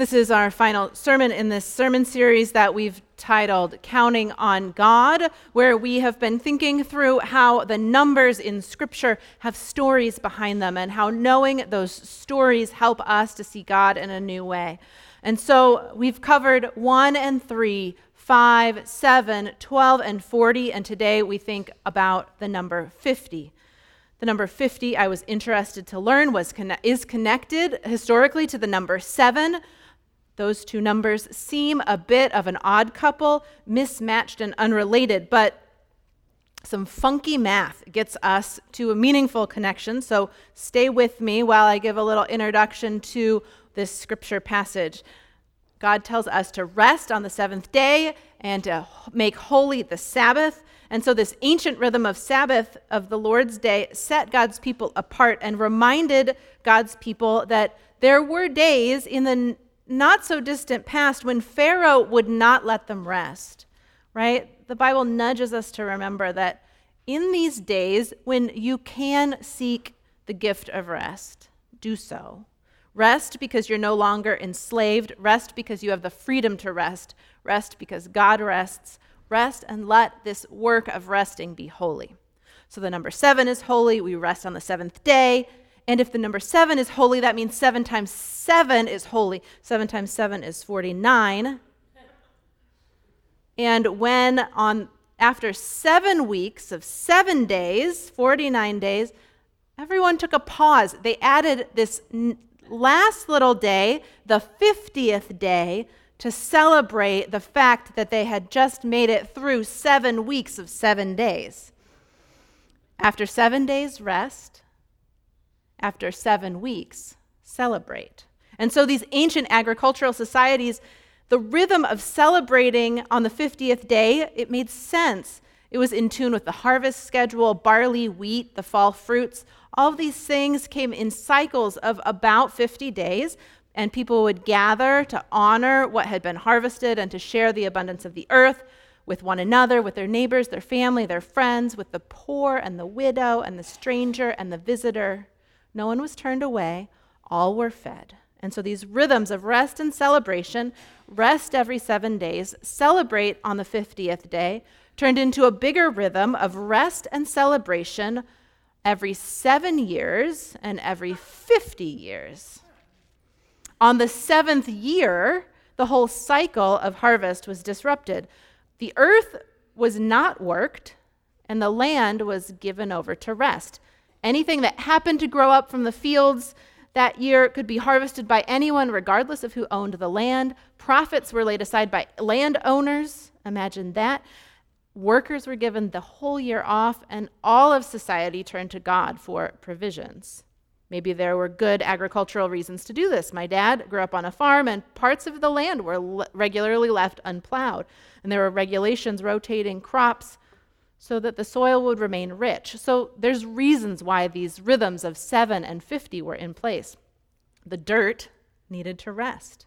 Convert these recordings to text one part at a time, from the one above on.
This is our final sermon in this sermon series that we've titled Counting on God, where we have been thinking through how the numbers in Scripture have stories behind them and how knowing those stories help us to see God in a new way. And so we've covered 1 and 3, 5, 7, 12, and 40, and today we think about the number 50. The number 50, I was interested to learn, was is connected historically to the number 7 those two numbers seem a bit of an odd couple, mismatched and unrelated, but some funky math gets us to a meaningful connection. So stay with me while I give a little introduction to this scripture passage. God tells us to rest on the seventh day and to make holy the Sabbath. And so, this ancient rhythm of Sabbath of the Lord's day set God's people apart and reminded God's people that there were days in the not so distant past when Pharaoh would not let them rest, right? The Bible nudges us to remember that in these days when you can seek the gift of rest, do so. Rest because you're no longer enslaved. Rest because you have the freedom to rest. Rest because God rests. Rest and let this work of resting be holy. So the number seven is holy. We rest on the seventh day. And if the number seven is holy, that means seven times seven is holy. Seven times seven is 49. And when on after seven weeks of seven days, 49 days, everyone took a pause. They added this last little day, the 50th day, to celebrate the fact that they had just made it through seven weeks of seven days. After seven days' rest, after seven weeks celebrate. And so these ancient agricultural societies, the rhythm of celebrating on the 50th day, it made sense. It was in tune with the harvest schedule, barley, wheat, the fall fruits. All these things came in cycles of about 50 days, and people would gather to honor what had been harvested and to share the abundance of the earth with one another, with their neighbors, their family, their friends, with the poor and the widow and the stranger and the visitor. No one was turned away, all were fed. And so these rhythms of rest and celebration, rest every seven days, celebrate on the 50th day, turned into a bigger rhythm of rest and celebration every seven years and every 50 years. On the seventh year, the whole cycle of harvest was disrupted. The earth was not worked, and the land was given over to rest. Anything that happened to grow up from the fields that year could be harvested by anyone, regardless of who owned the land. Profits were laid aside by landowners. Imagine that. Workers were given the whole year off, and all of society turned to God for provisions. Maybe there were good agricultural reasons to do this. My dad grew up on a farm, and parts of the land were regularly left unplowed. And there were regulations rotating crops so that the soil would remain rich. So there's reasons why these rhythms of 7 and 50 were in place. The dirt needed to rest.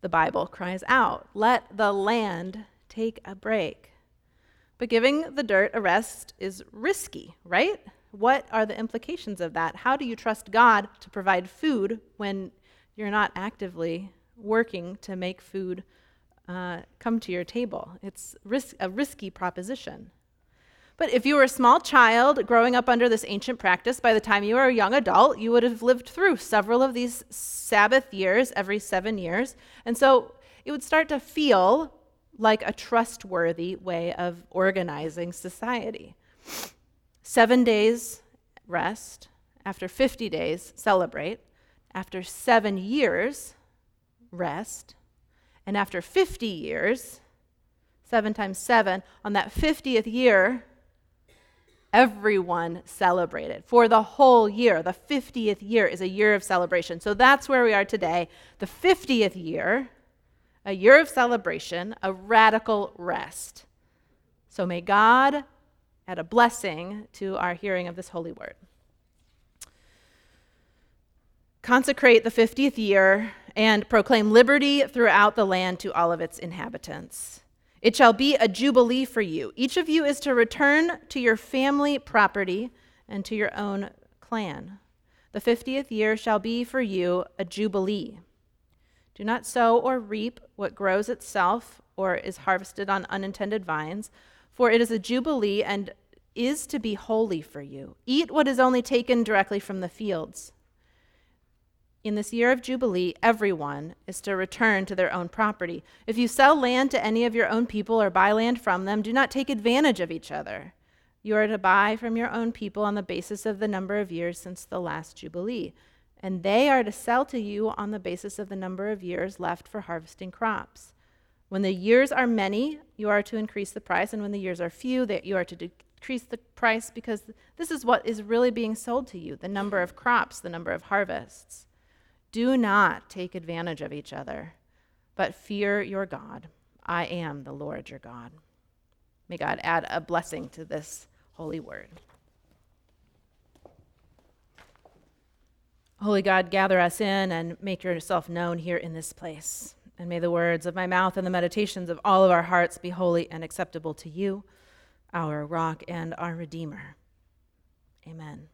The Bible cries out, let the land take a break. But giving the dirt a rest is risky, right? What are the implications of that? How do you trust God to provide food when you're not actively working to make food uh, come to your table? It's risk, a risky proposition. But if you were a small child growing up under this ancient practice, by the time you were a young adult, you would have lived through several of these Sabbath years every seven years. And so it would start to feel like a trustworthy way of organizing society. Seven days rest, after 50 days, celebrate, after seven years, rest, and after 50 years, seven times seven, on that 50th year, everyone celebrated for the whole year. The 50th year is a year of celebration. So that's where we are today. The 50th year, a year of celebration, a radical rest. So may God add a blessing to our hearing of this holy word. Consecrate the 50th year and proclaim liberty throughout the land to all of its inhabitants. It shall be a jubilee for you. Each of you is to return to your family property and to your own clan. The fiftieth year shall be for you a jubilee. Do not sow or reap what grows itself or is harvested on unintended vines, for it is a jubilee and is to be holy for you. Eat what is only taken directly from the fields. In this year of Jubilee, everyone is to return to their own property. If you sell land to any of your own people or buy land from them, do not take advantage of each other. You are to buy from your own people on the basis of the number of years since the last Jubilee, and they are to sell to you on the basis of the number of years left for harvesting crops. When the years are many, you are to increase the price, and when the years are few, that you are to decrease the price because this is what is really being sold to you the number of crops, the number of harvests. Do not take advantage of each other, but fear your God. I am the Lord your God. May God add a blessing to this holy word. Holy God, gather us in and make yourself known here in this place. And may the words of my mouth and the meditations of all of our hearts be holy and acceptable to you, our rock and our redeemer. Amen.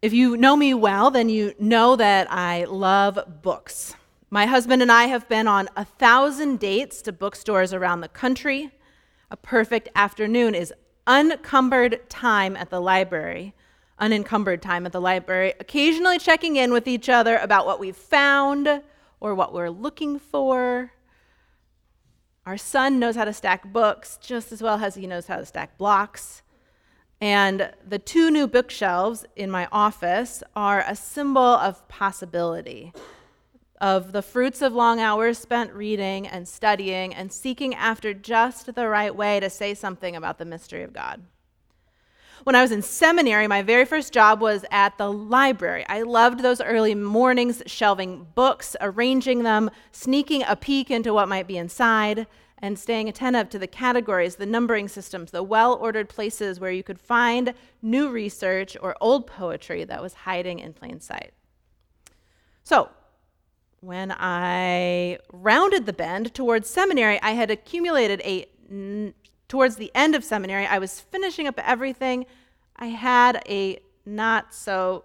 If you know me well, then you know that I love books. My husband and I have been on a thousand dates to bookstores around the country. A perfect afternoon is unencumbered time at the library, unencumbered time at the library, occasionally checking in with each other about what we've found or what we're looking for. Our son knows how to stack books just as well as he knows how to stack blocks. And the two new bookshelves in my office are a symbol of possibility, of the fruits of long hours spent reading and studying and seeking after just the right way to say something about the mystery of God. When I was in seminary, my very first job was at the library. I loved those early mornings, shelving books, arranging them, sneaking a peek into what might be inside, and staying attentive to the categories, the numbering systems, the well ordered places where you could find new research or old poetry that was hiding in plain sight. So, when I rounded the bend towards seminary, I had accumulated a, towards the end of seminary, I was finishing up everything. I had a not so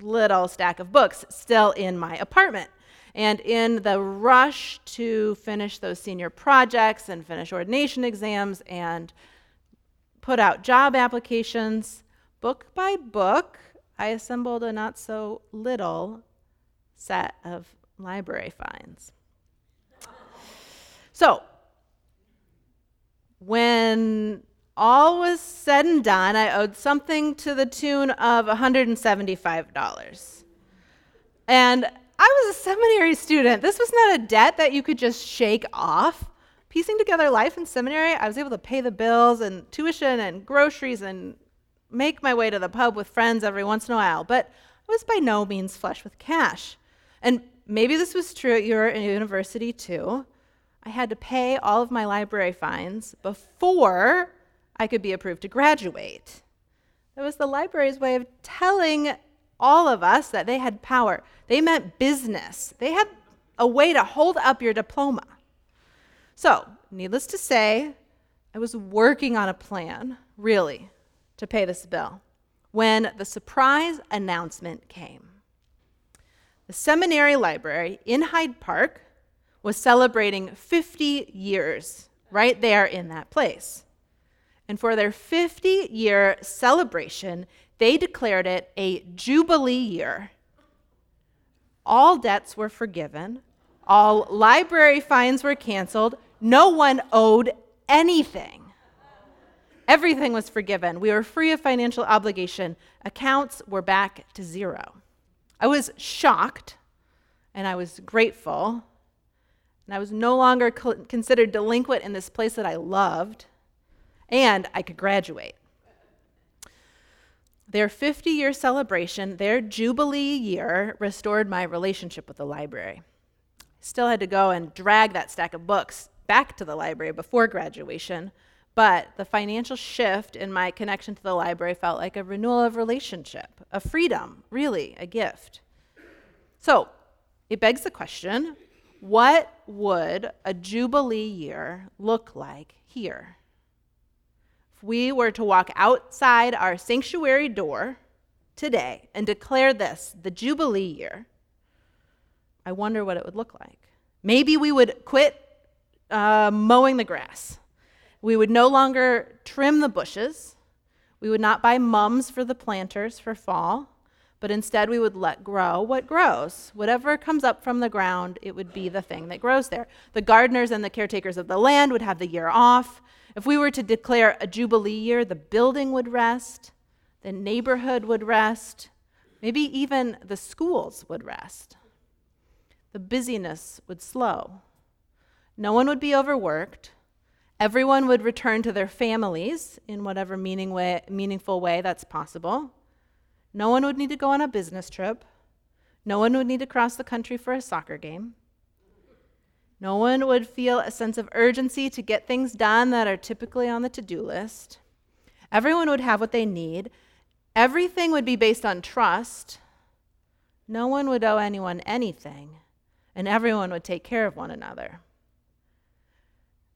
little stack of books still in my apartment. And in the rush to finish those senior projects and finish ordination exams and put out job applications, book by book, I assembled a not so little set of library finds. So, when all was said and done, I owed something to the tune of $175. And I was a seminary student. This was not a debt that you could just shake off. Piecing together life in seminary, I was able to pay the bills and tuition and groceries and make my way to the pub with friends every once in a while, but I was by no means flush with cash. And maybe this was true at your university too. I had to pay all of my library fines before I could be approved to graduate. It was the library's way of telling all of us that they had power. They meant business. They had a way to hold up your diploma. So, needless to say, I was working on a plan, really, to pay this bill when the surprise announcement came. The seminary library in Hyde Park was celebrating 50 years right there in that place. And for their 50 year celebration, they declared it a Jubilee year. All debts were forgiven, all library fines were canceled, no one owed anything. Everything was forgiven. We were free of financial obligation. Accounts were back to zero. I was shocked and I was grateful. And I was no longer considered delinquent in this place that I loved. And I could graduate their 50 year celebration, their Jubilee year, restored my relationship with the library. Still had to go and drag that stack of books back to the library before graduation, but the financial shift in my connection to the library felt like a renewal of relationship, a freedom, really, a gift. So it begs the question what would a Jubilee year look like here? We were to walk outside our sanctuary door today and declare this the Jubilee year, I wonder what it would look like. Maybe we would quit uh, mowing the grass. We would no longer trim the bushes. We would not buy mums for the planters for fall, but instead we would let grow what grows. Whatever comes up from the ground, it would be the thing that grows there. The gardeners and the caretakers of the land would have the year off. If we were to declare a Jubilee year, the building would rest, the neighborhood would rest, maybe even the schools would rest. The busyness would slow. No one would be overworked. Everyone would return to their families in whatever meaning way, meaningful way that's possible. No one would need to go on a business trip. No one would need to cross the country for a soccer game. No one would feel a sense of urgency to get things done that are typically on the to do list. Everyone would have what they need. Everything would be based on trust. No one would owe anyone anything, and everyone would take care of one another.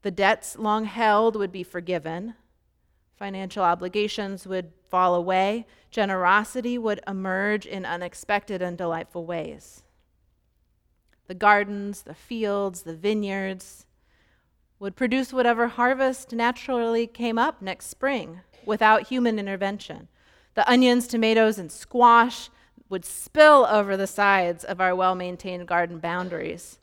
The debts long held would be forgiven. Financial obligations would fall away. Generosity would emerge in unexpected and delightful ways. The gardens, the fields, the vineyards would produce whatever harvest naturally came up next spring without human intervention. The onions, tomatoes, and squash would spill over the sides of our well maintained garden boundaries.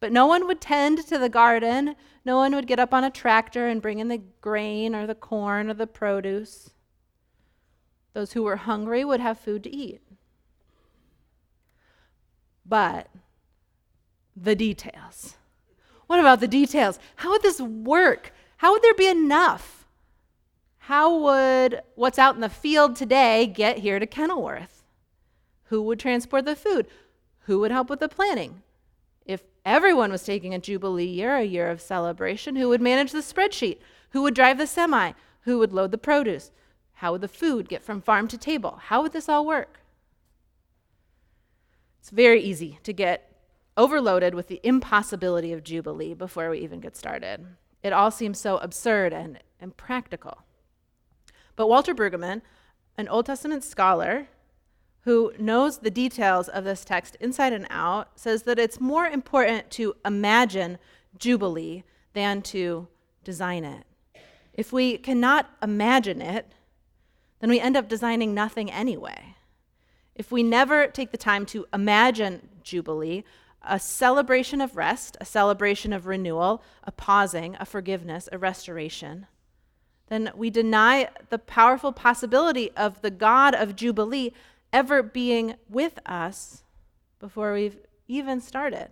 But no one would tend to the garden. No one would get up on a tractor and bring in the grain or the corn or the produce. Those who were hungry would have food to eat. But the details. What about the details? How would this work? How would there be enough? How would what's out in the field today get here to Kenilworth? Who would transport the food? Who would help with the planning? If everyone was taking a Jubilee year, a year of celebration, who would manage the spreadsheet? Who would drive the semi? Who would load the produce? How would the food get from farm to table? How would this all work? It's very easy to get overloaded with the impossibility of Jubilee before we even get started. It all seems so absurd and impractical. But Walter Brueggemann, an Old Testament scholar, who knows the details of this text inside and out, says that it's more important to imagine Jubilee than to design it. If we cannot imagine it, then we end up designing nothing anyway. If we never take the time to imagine Jubilee, a celebration of rest, a celebration of renewal, a pausing, a forgiveness, a restoration, then we deny the powerful possibility of the God of Jubilee ever being with us before we've even started.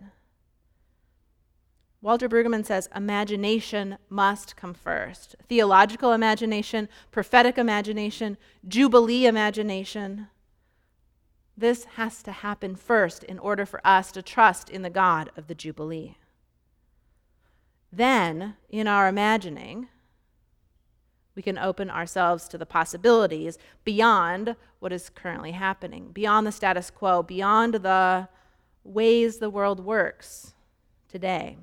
Walter Brueggemann says imagination must come first theological imagination, prophetic imagination, jubilee imagination. This has to happen first in order for us to trust in the God of the Jubilee. Then, in our imagining, we can open ourselves to the possibilities beyond what is currently happening, beyond the status quo, beyond the ways the world works today.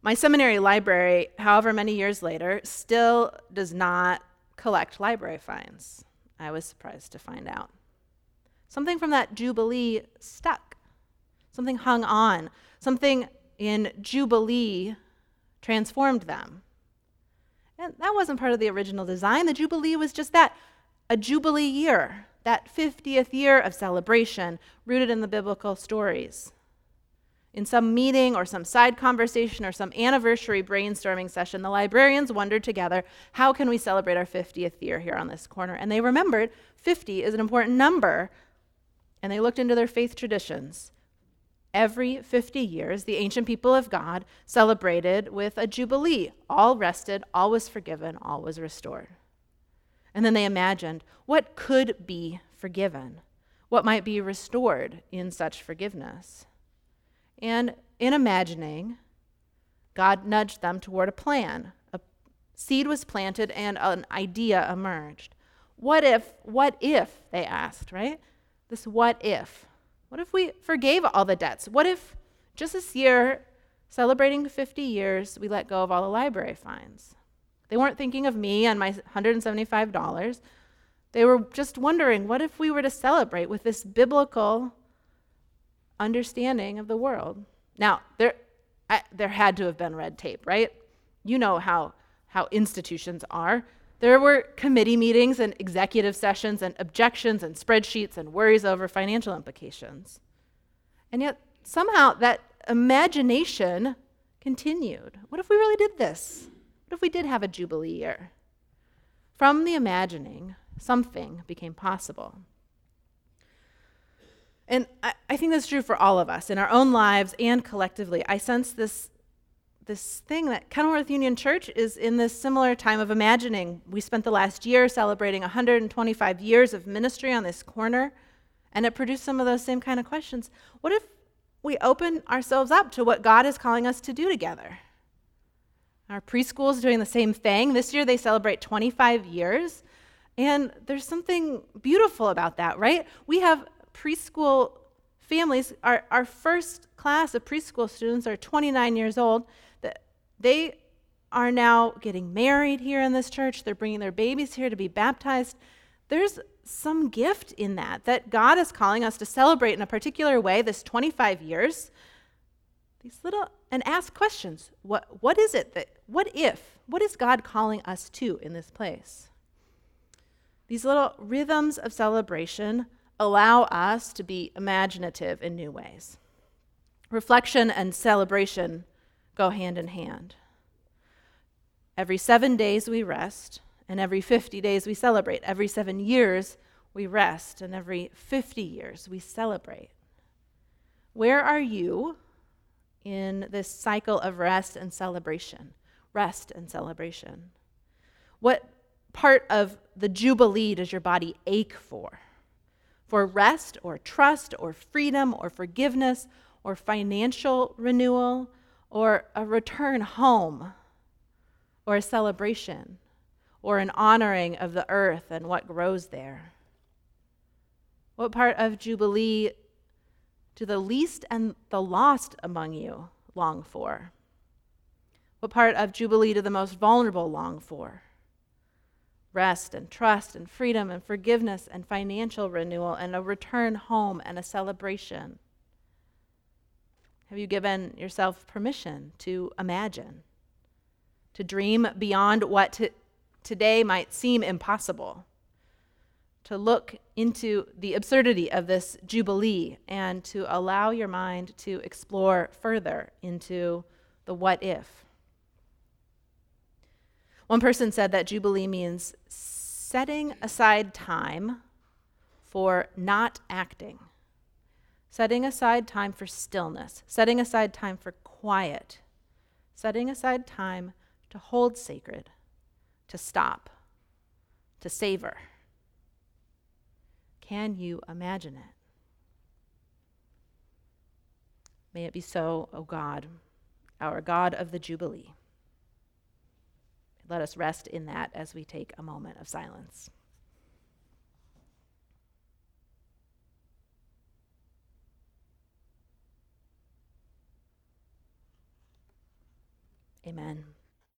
My seminary library, however many years later, still does not collect library fines. I was surprised to find out. Something from that Jubilee stuck, something hung on, something in Jubilee transformed them. And that wasn't part of the original design. The Jubilee was just that a Jubilee year, that 50th year of celebration rooted in the biblical stories. In some meeting or some side conversation or some anniversary brainstorming session, the librarians wondered together, how can we celebrate our 50th year here on this corner? And they remembered 50 is an important number. And they looked into their faith traditions. Every 50 years, the ancient people of God celebrated with a jubilee. All rested, all was forgiven, all was restored. And then they imagined what could be forgiven, what might be restored in such forgiveness. And in imagining, God nudged them toward a plan. A seed was planted and an idea emerged. What if, what if, they asked, right? This what if. What if we forgave all the debts? What if just this year, celebrating 50 years, we let go of all the library fines? They weren't thinking of me and my $175. They were just wondering what if we were to celebrate with this biblical understanding of the world. Now, there, I, there had to have been red tape, right? You know how, how institutions are. There were committee meetings and executive sessions and objections and spreadsheets and worries over financial implications. And yet, somehow, that imagination continued. What if we really did this? What if we did have a Jubilee year? From the imagining, something became possible. And I, I, think that's true for all of us in our own lives and collectively. I sense this, this thing that Kenilworth Union Church is in this similar time of imagining. We spent the last year celebrating 125 years of ministry on this corner, and it produced some of those same kind of questions. What if we open ourselves up to what God is calling us to do together? Our preschool is doing the same thing. This year they celebrate 25 years. And there's something beautiful about that, right? We have preschool families, our, our first class of preschool students are 29 years old. They are now getting married here in this church. They're bringing their babies here to be baptized. There's some gift in that, that God is calling us to celebrate in a particular way this 25 years. These little, and ask questions. What, what is it that, what if, what is God calling us to in this place? These little rhythms of celebration allow us to be imaginative in new ways. Reflection and celebration go hand in hand. Every seven days we rest, and every 50 days we celebrate. Every seven years we rest, and every 50 years we celebrate. Where are you in this cycle of rest and celebration? Rest and celebration. What part of the Jubilee does your body ache for? For rest or trust or freedom or forgiveness or financial renewal or a return home or a celebration or an honoring of the earth and what grows there? What part of Jubilee do the least and the lost among you long for? What part of Jubilee do the most vulnerable long for? rest and trust and freedom and forgiveness and financial renewal and a return home and a celebration? Have you given yourself permission to imagine, to dream beyond what to, today might seem impossible, to look into the absurdity of this jubilee and to allow your mind to explore further into the what if? One person said that Jubilee means setting aside time for not acting, setting aside time for stillness, setting aside time for quiet, setting aside time to hold sacred, to stop, to savor. Can you imagine it? May it be so, O God, our God of the Jubilee. Let us rest in that as we take a moment of silence. Amen.